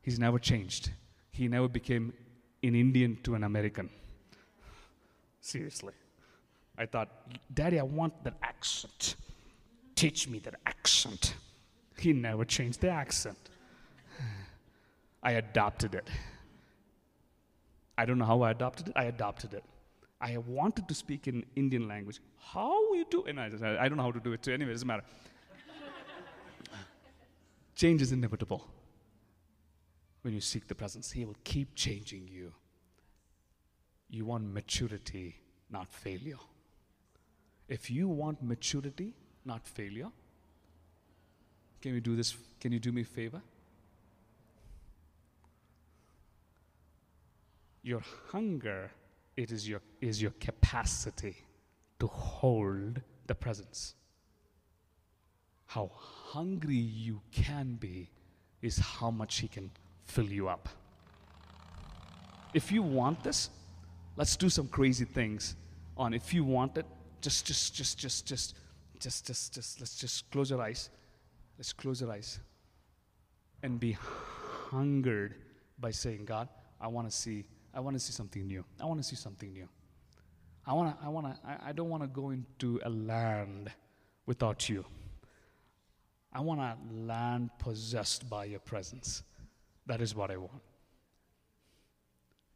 He's never changed. He never became an Indian to an American. Seriously. I thought, Daddy, I want that accent. Teach me that accent. He never changed the accent. I adopted it. I don't know how I adopted it. I adopted it. I wanted to speak in Indian language. How we do? And I, I don't know how to do it. Anyway, it doesn't matter. Change is inevitable. When you seek the presence, He will keep changing you. You want maturity, not failure. If you want maturity, not failure, can you do this? Can you do me a favor? Your hunger it is your, is your capacity to hold the presence. How hungry you can be is how much He can fill you up. If you want this, let's do some crazy things on if you want it, just just just just just just just just let's just close your eyes. Let's close your eyes and be hungered by saying, God, I want to see I want to see something new. I want to see something new. I want to, I want to, I, I don't want to go into a land without you. I want to land possessed by your presence. That is what I want.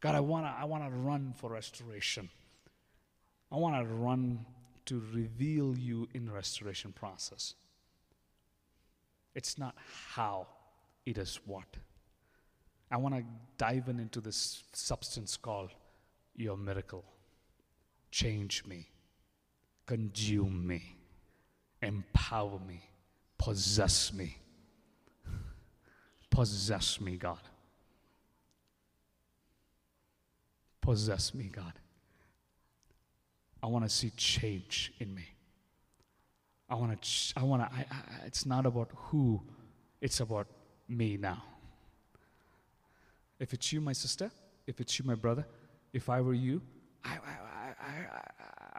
God, I want to, I want to run for restoration. I want to run to reveal you in restoration process. It's not how, it is what. I want to dive in into this substance called your miracle. Change me, consume me, empower me, possess me. Possess me, God. Possess me, God. I want to see change in me. I want to, ch- I want to, I, I, it's not about who, it's about me now. If it's you, my sister, if it's you, my brother, if I were you, I, I, I, I,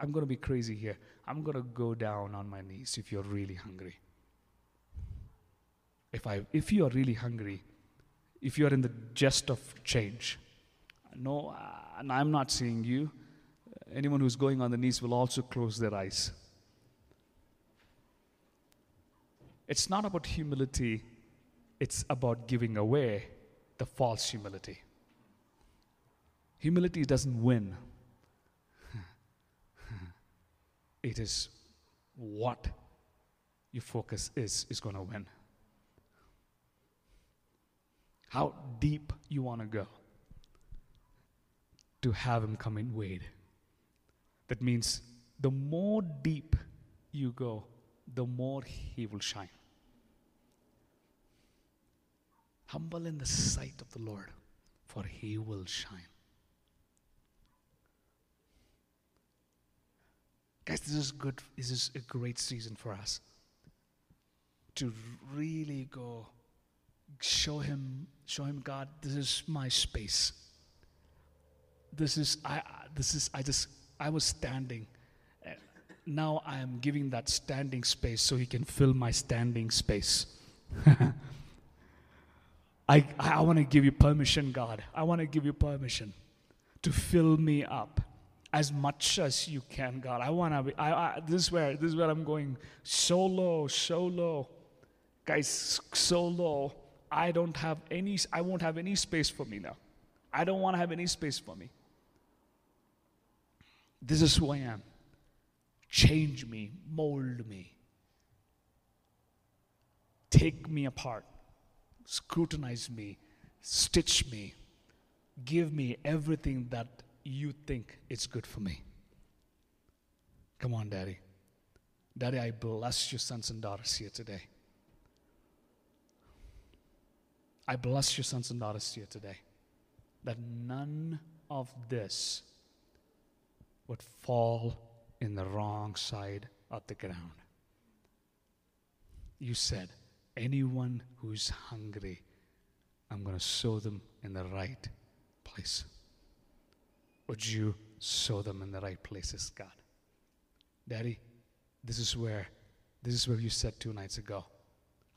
I'm going to be crazy here. I'm going to go down on my knees if you're really hungry. If, I, if you are really hungry, if you are in the jest of change, no, uh, and I'm not seeing you, anyone who's going on the knees will also close their eyes. It's not about humility, it's about giving away the false humility. Humility doesn't win, it is what your focus is, is going to win. How deep you want to go to have Him come in wade. That means the more deep you go, the more He will shine. Humble in the sight of the Lord, for he will shine. Guys, this is good. This is a great season for us to really go show him, show him, God, this is my space. This is I. This is I. Just I was standing. Eh, now I am giving that standing space so He can fill my standing space. I I want to give you permission, God. I want to give you permission to fill me up as much as you can, God. I want to be, I, I, this is where, this is where I'm going. So low, so low. Guys, so low. I don't have any, I won't have any space for me now. I don't want to have any space for me. This is who I am. Change me, mold me. Take me apart, scrutinize me, stitch me, give me everything that you think it's good for me. Come on, Daddy. Daddy, I bless your sons and daughters here today. I bless your sons and daughters here today that none of this would fall in the wrong side of the ground. You said, anyone who's hungry, I'm going to sow them in the right place. Would you sow them in the right places, God? Daddy, this is where this is where you said two nights ago,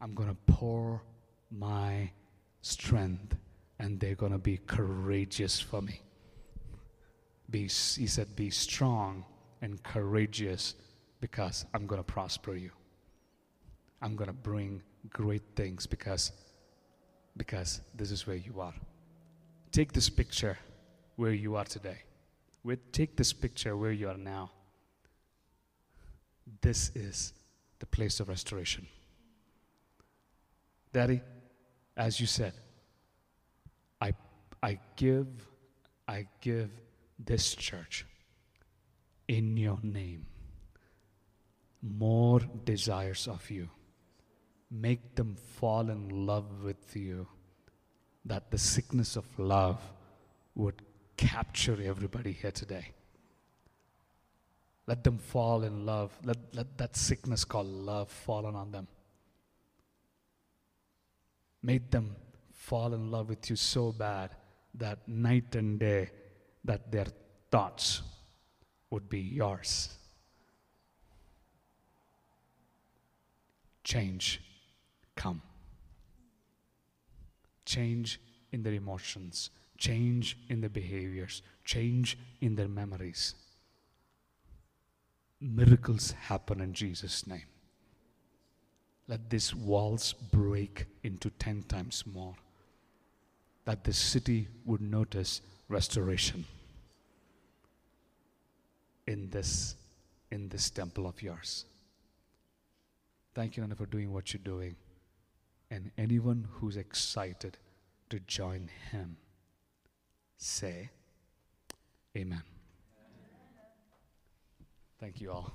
I'm going to pour my strength and they're going to be courageous for me. Be, he said, Be strong and courageous because I'm going to prosper you. I'm going to bring great things because, because this is where you are. Take this picture where you are today. We take this picture where you are now. This is the place of restoration. Daddy, as you said, I, I give, I give this church in your name more desires of you. Make them fall in love with you, that the sickness of love would capture everybody here today. Let them fall in love. Let, let that sickness called love fall on them. Make them fall in love with you so bad that night and day that their thoughts would be yours. Change come. Change in their emotions change in their behaviors, change in their memories. Miracles happen in Jesus' name. Let these walls break into 10 times more. That the city would notice restoration in this, in this temple of yours. Thank you, Nana, for doing what you're doing. And anyone who's excited to join him say amen. Thank you all.